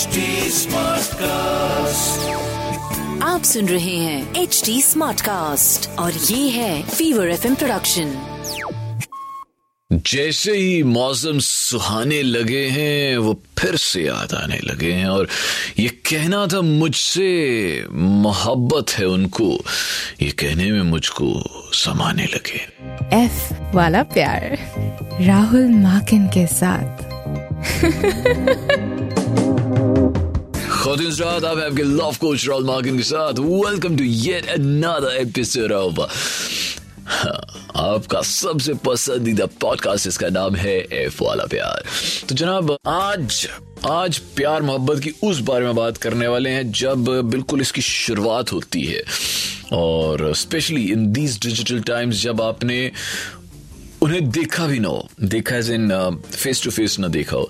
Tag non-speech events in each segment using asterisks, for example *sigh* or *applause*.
HD Smartcast. आप सुन रहे हैं एच डी स्मार्ट कास्ट और ये है फीवर एफ़ प्रोडक्शन जैसे ही मौसम सुहाने लगे हैं वो फिर से याद आने लगे हैं और ये कहना था मुझसे मोहब्बत है उनको। ये कहने में मुझको समाने लगे। एफ़ वाला प्यार राहुल माकिन के साथ। *laughs* रात आप आपके लव कोच राहुल मार्किन के साथ welcome to yet another episode of आपका सबसे पसंदीदा पॉडकास्ट इसका नाम है एफ़ वाला प्यार तो जनाब आज आज प्यार मोहब्बत की उस बारे में बात करने वाले हैं जब बिल्कुल इसकी शुरुआत होती है और specially in these digital times जब आपने उन्हें देखा भी ना हो देखा as in face to face ना देखा हो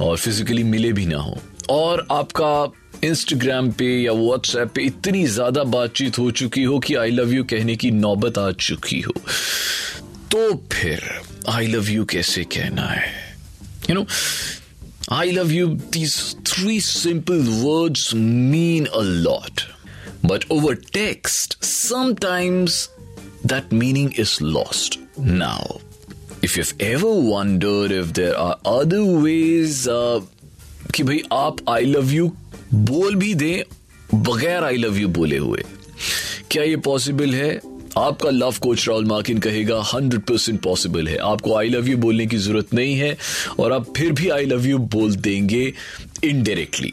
और फिजिकली मिले भी ना हो और आपका इंस्टाग्राम पे या व्हाट्सएप पे इतनी ज़्यादा बातचीत हो चुकी हो कि आई लव यू कहने की नौबत आ चुकी हो। तो फिर आई लव यू कैसे कहना है? You know I love you these three simple words mean a lot but over text sometimes that meaning is lost. Now, if you've ever wondered if there are other ways uh, कि भाई आप I love you बोल भी दें, बगैर I love you बोले हुए। क्या ये पॉसिबल है? आपका लव कोच राहुल मार्किन कहेगा हंड्रेड परसेंट पॉसिबल है। आपको आई लव यू बोलने की ज़रूरत नहीं है, और आप फिर भी आई लव यू बोल देंगे इनडायरेक्टली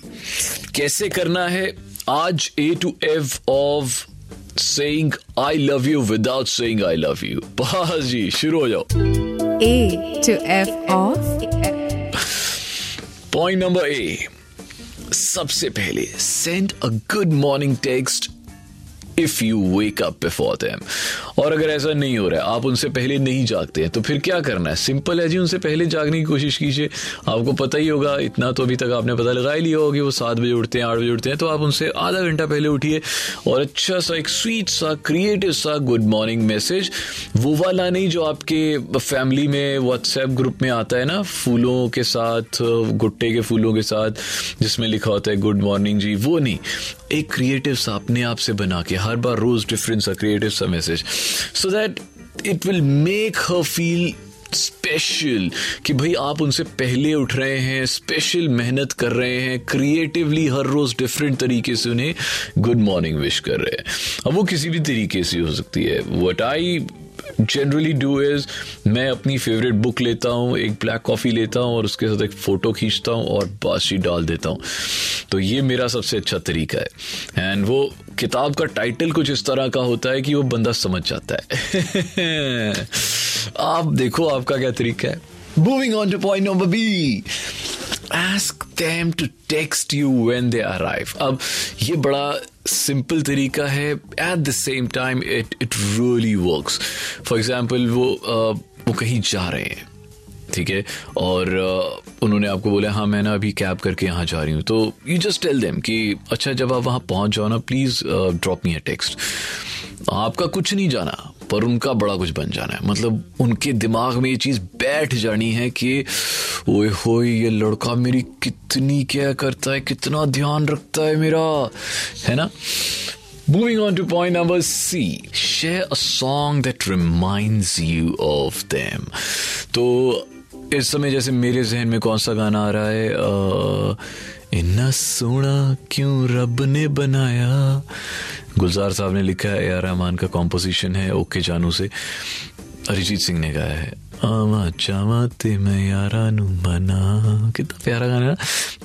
कैसे करना है? आज A to F of saying I love you without saying I love you जी, शुरू हो जाओ। A to F of point number A सबसे पहले send a good morning text if you wake up before them और अगर ऐसा नहीं हो रहा है, आप उनसे पहले नहीं जागते हैं तो फिर क्या करना है? सिंपल है जी, उनसे पहले जागने की कोशिश कीजिए। आपको पता ही होगा, इतना तो अभी तक आपने पता लगा ही लिया होगा वो सात बजे उठते हैं, आठ बजे उठते हैं तो आप उनसे आधा घंटा पहले उठिए और अच्छा सा एक स्वीट सा क्रिएटिव सा गुड मॉर्निंग मैसेज वो वाला नहीं जो आपके फैमिली में व्हाट्सएप ग्रुप में आता है ना, फूलों के साथ, गुट्टे के फूलों के साथ, जिसमें लिखा होता है गुड मॉर्निंग जी, वो नहीं। एक क्रिएटिव सा अपने आप से बना के, हर बार रोज डिफरेंट सा क्रिएटिव सा message so that it will make her feel special कि भाई आप उनसे पहले उठ रहे हैं स्पेशल मेहनत कर रहे हैं क्रिएटिवली हर रोज डिफरेंट तरीके से उन्हें गुड मॉर्निंग विश कर रहे हैं। अब वो किसी भी तरीके से हो सकती है। What I generally do is मैं अपनी फेवरेट बुक लेता हूँ, एक ब्लैक कॉफ़ी लेता हूँ और उसके साथ एक फ़ोटो खींचता हूँ और बाशी डाल देता हूँ। तो ये मेरा सबसे अच्छा तरीका है। एंड वो किताब का टाइटल कुछ इस तरह का होता है कि वो बंदा समझ जाता है। *laughs* आप देखो आपका क्या तरीका है। Moving on to point number B ask them to text you when they arrive अब ये बड़ा सिंपल तरीका है at the same time it it really works for example वो वो कहीं जा रहे हैं ठीक है और उन्होंने आपको बोला हाँ मैं ना अभी कैब करके यहाँ जा रही हूँ तो यू जस्ट टेल देम कि अच्छा जब आप वहाँ पहुँच जाओ ना please drop me a text आपका कुछ नहीं जाना पर उनका बड़ा कुछ बन जाना है। मतलब उनके दिमाग में ये चीज़ बैठ जानी है कि ओए होए ये लड़का मेरी कितनी क्या करता है कितना ध्यान रखता है मेरा। है ना? Moving on to point number C. Share a song that reminds you of them. तो इस समय जैसे मेरे जहन में कौन सा गाना आ रहा है? आ, इन्ना सोना क्यों रब ने बनाया? गुलजार साहब ने लिखा है ए आर रहमान का कॉम्पोजिशन है ओके जानू से। अरिजीत सिंह ने गाया है। आवा चावा ते मैं यारा नु बना कितना प्यारा गाना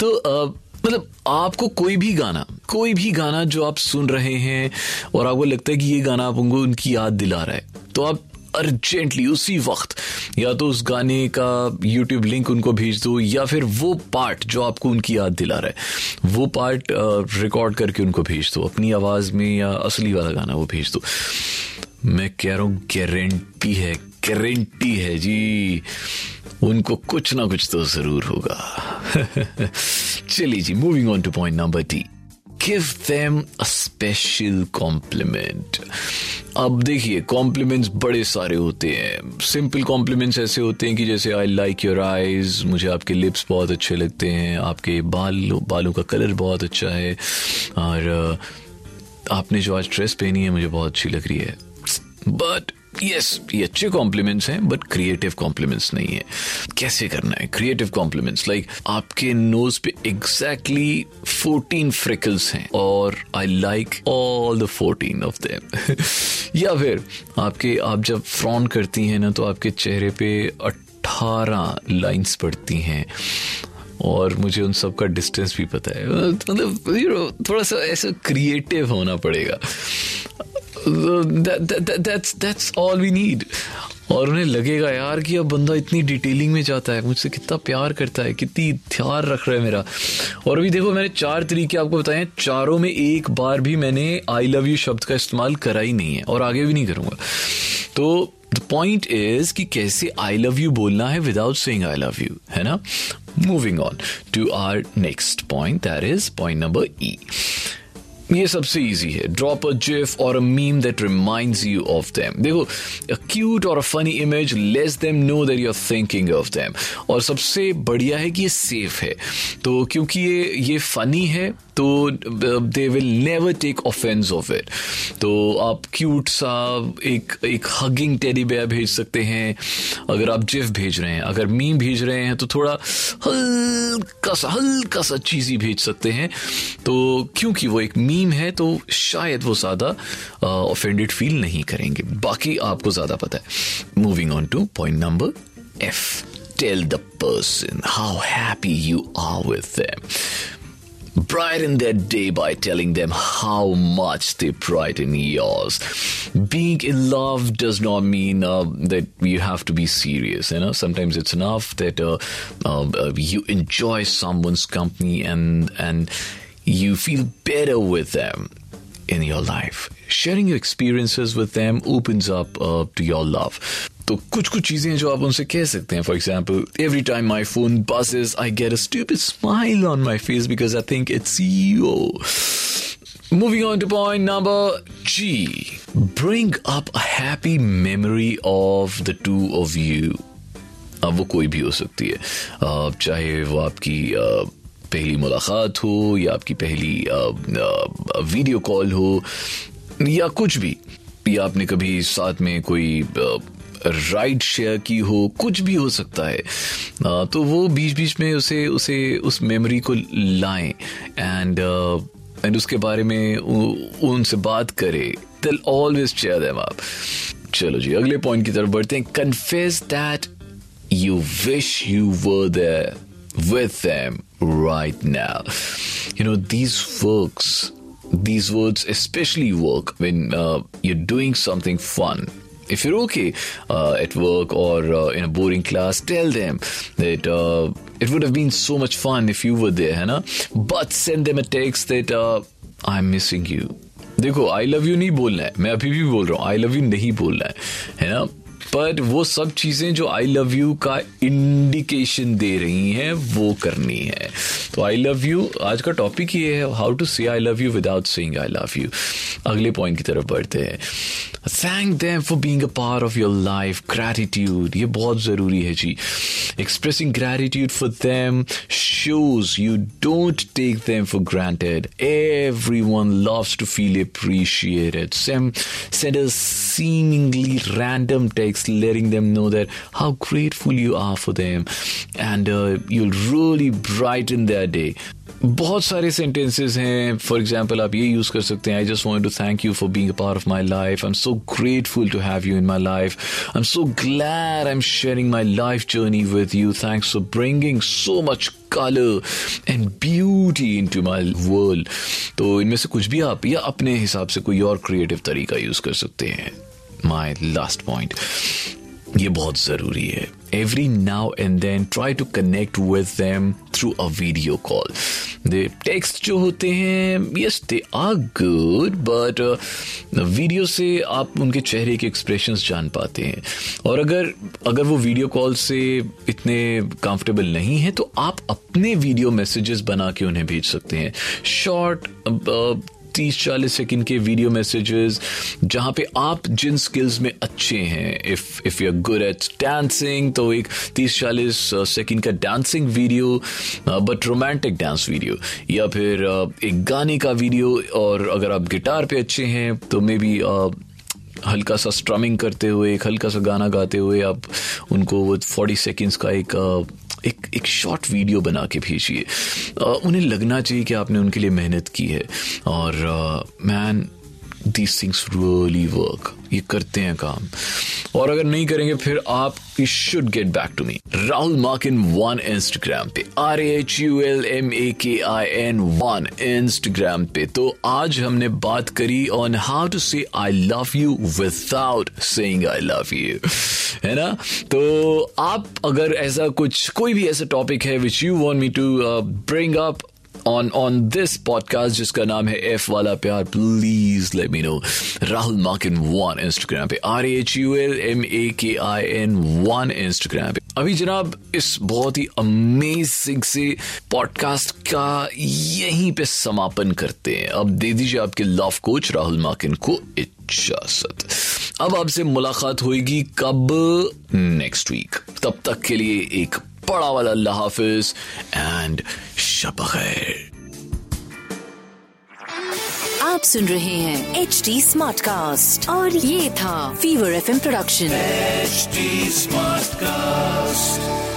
तो आ, मतलब आपको कोई भी गाना कोई भी गाना जो आप सुन रहे हैं और आपको लगता है कि ये गाना आप उनको उनकी याद दिला रहा है तो आप अर्जेंटली उसी वक्त या तो उस गाने का यूट्यूब लिंक उनको भेज दो या फिर वो पार्ट जो आपको उनकी याद दिला रहा है, वो पार्ट रिकॉर्ड करके उनको भेज दो, अपनी आवाज़ में या असली वाला गाना वो भेज दो। मैं कह रहा हूँ गारंटी है गारंटी है जी, उनको कुछ ना कुछ तो ज़रूर होगा। *laughs* चलिए जी moving on to point number T give them a special compliment अब देखिए कॉम्प्लीमेंट्स बड़े सारे होते हैं। सिंपल कॉम्प्लीमेंट्स ऐसे होते हैं कि जैसे आई लाइक योर आइज़ मुझे आपके लिप्स बहुत अच्छे लगते हैं। आपके बाल, बालों का कलर बहुत अच्छा है। और, आपने जो आज ड्रेस पहनी है, मुझे बहुत अच्छी लग रही है। बट यस ये अच्छे कॉम्प्लीमेंट्स हैं बट क्रिएटिव कॉम्प्लीमेंट्स नहीं है। कैसे करना है? क्रिएटिव कॉम्प्लीमेंट्स लाइक आपके नोज़ पे एग्जैक्टली फोर्टीन फ्रिकल्स हैं, और I like all the fourteen of them या फिर आपके, आप जब फ्रॉन करती हैं ना तो आपके चेहरे पे अट्ठारह लाइन्स पड़ती हैं, और मुझे उन सब का डिस्टेंस भी पता है। मतलब थोड़ा सा ऐसा क्रिएटिव होना पड़ेगा। That's that's all we need और उन्हें लगेगा, यार, कि अब बंदा इतनी डिटेलिंग में जाता है, मुझसे कितना प्यार करता है, कितनी ध्यान रख रहा है मेरा. और अभी देखो, मैंने चार तरीके आपको बताए चारों में एक बार भी मैंने आई लव यू शब्द का इस्तेमाल करा ही नहीं है, और आगे भी नहीं करूँगा। तो द पॉइंट इज़ कि कैसे आई लव यू बोलना है without saying I love you है ना? Moving on to our next point that is point number E ये सबसे इजी है। ड्रॉप अ जिफ और a meme that reminds you of them देखो अ क्यूट और a funny image lets them know that you are thinking of them और सबसे बढ़िया है कि ये सेफ़ है। तो क्योंकि ये ये फनी है तो they will never take offence of it तो आप क्यूट सा एक एक हगिंग टेडी बेयर भेज सकते हैं। अगर आप जिफ भेज रहे हैं, अगर मीम भेज रहे हैं तो थोड़ा हल्का सा हल्का सा चीज़ी भेज सकते हैं। तो क्योंकि वो एक मीम है तो शायद वो ज़्यादा ऑफेंडेड फील नहीं करेंगे। बाकी आपको ज़्यादा पता है। Moving on to point number F tell the person how happy you are with brighten their day by telling them how much they brighten yours. Being in love does not mean uh, that you have to be serious. You know, sometimes it's enough that uh, uh, you enjoy someone's company and and you feel better with them in your life. Sharing your experiences with them opens up to your love. तो कुछ कुछ चीजें जो आप उनसे कह सकते हैं for example every time my phone buzzes I get a stupid smile on my face because I think it's you Moving on to point number G. Bring up a happy memory of the two of you. अब वो कोई भी हो सकती है uh, चाहे वो आपकी uh, पहली मुलाकात हो या आपकी पहली वीडियो कॉल हो या कुछ भी या आपने कभी साथ में कोई राइड शेयर की हो कुछ भी हो सकता है आ, तो वो बीच बीच में उसे उसे उस मेमोरी को लाएँ एंड एंड उसके बारे में उनसे बात करें। दिल ऑलवेज शेयर देम आप चलो जी अगले पॉइंट की तरफ़ बढ़ते हैं। Confess that you wish you were there with them right now. You know, these works, these words especially work when uh, you're doing something fun. If you're okay uh, at work or uh, in a boring class, tell them that it would have been so much fun if you were there, है ना? But send them a text that I'm missing you. देखो I love you नहीं बोलना है मैं अभी भी बोल रहा हूँ आई लव यू नहीं बोलना है है ना पर वो सब चीज़ें जो आई लव यू का इंडिकेशन दे रही हैं, वो करनी है। तो आई लव यू आज का टॉपिक ये है how to say I love you without saying I love you अगले पॉइंट की तरफ़ बढ़ते हैं। Thank them for being a part of your life gratitude ये बहुत जरूरी है जी expressing gratitude for them shows you don't take them for granted. Everyone loves to feel appreciated. Some send a seemingly random text letting them know that how grateful you are for them and uh, you'll really brighten their day. बहुत सारे sentences हैं. For example आप ये use कर सकते हैं I just want to thank you for being a part of my life I am so grateful to have you in my life I am so glad I am sharing my life journey with you thanks for bringing so much colour and beauty into my world तो इनमें से कुछ भी आप या अपने हिसाब से कोई और क्रिएटिव तरीका यूज़ कर सकते हैं. माई लास्ट पॉइंट ये बहुत ज़रूरी है। Every now and then try to connect with them through a video call the text जो होते हैं yes they are good but video से आप उनके चेहरे के एक्सप्रेशंस जान पाते हैं। और अगर अगर वो वीडियो कॉल से इतने कंफर्टेबल नहीं है तो आप अपने वीडियो मैसेजेस बना के उन्हें भेज सकते हैं। शॉर्ट तीस चालीस सेकेंड के वीडियो मैसेजेस जहाँ पे आप जिन स्किल्स में अच्छे हैं if if you are good at dancing तो एक तीस चालीस सेकेंड का dancing video but romantic dance video या फिर uh, एक गाने का वीडियो और अगर आप गिटार पे अच्छे हैं तो मे बी हल्का सा स्ट्रमिंग करते हुए, एक हल्का सा गाना गाते हुए आप उनको वो फोर्टी सेकेंड्स का एक एक एक शॉर्ट वीडियो बना के भेजिए। उन्हें लगना चाहिए कि आपने उनके लिए मेहनत की है। और man these things really work ये करते हैं काम। और अगर नहीं करेंगे, फिर आप you should get back to me Rahul Markin on Instagram पे। R H U L M A K I N one Instagram पे। तो आज हमने बात करी on how to say I love you without saying I love you है ना? तो आप अगर ऐसा कुछ, कोई भी ऐसा टॉपिक है which you want me to bring up on on this podcast, जिसका नाम है एफ़ वाला प्यार please let me know Rahul Markin on Instagram पे R H U L M A K I N one Instagram पे। अभी जनाब, इस बहुत ही अमेजिंग से पॉडकास्ट का यहीं पे समापन करते हैं। अब दे दीजिए आपके लव कोच राहुल माकिन को इजाज़त। अब आपसे मुलाकात होगी कब? नेक्स्ट वीक तब तक के लिए एक बड़ा वाला अल्लाह हाफिज एंड शब आप सुन रहे हैं एच डी स्मार्ट कास्ट और ये था fever F production H smart cast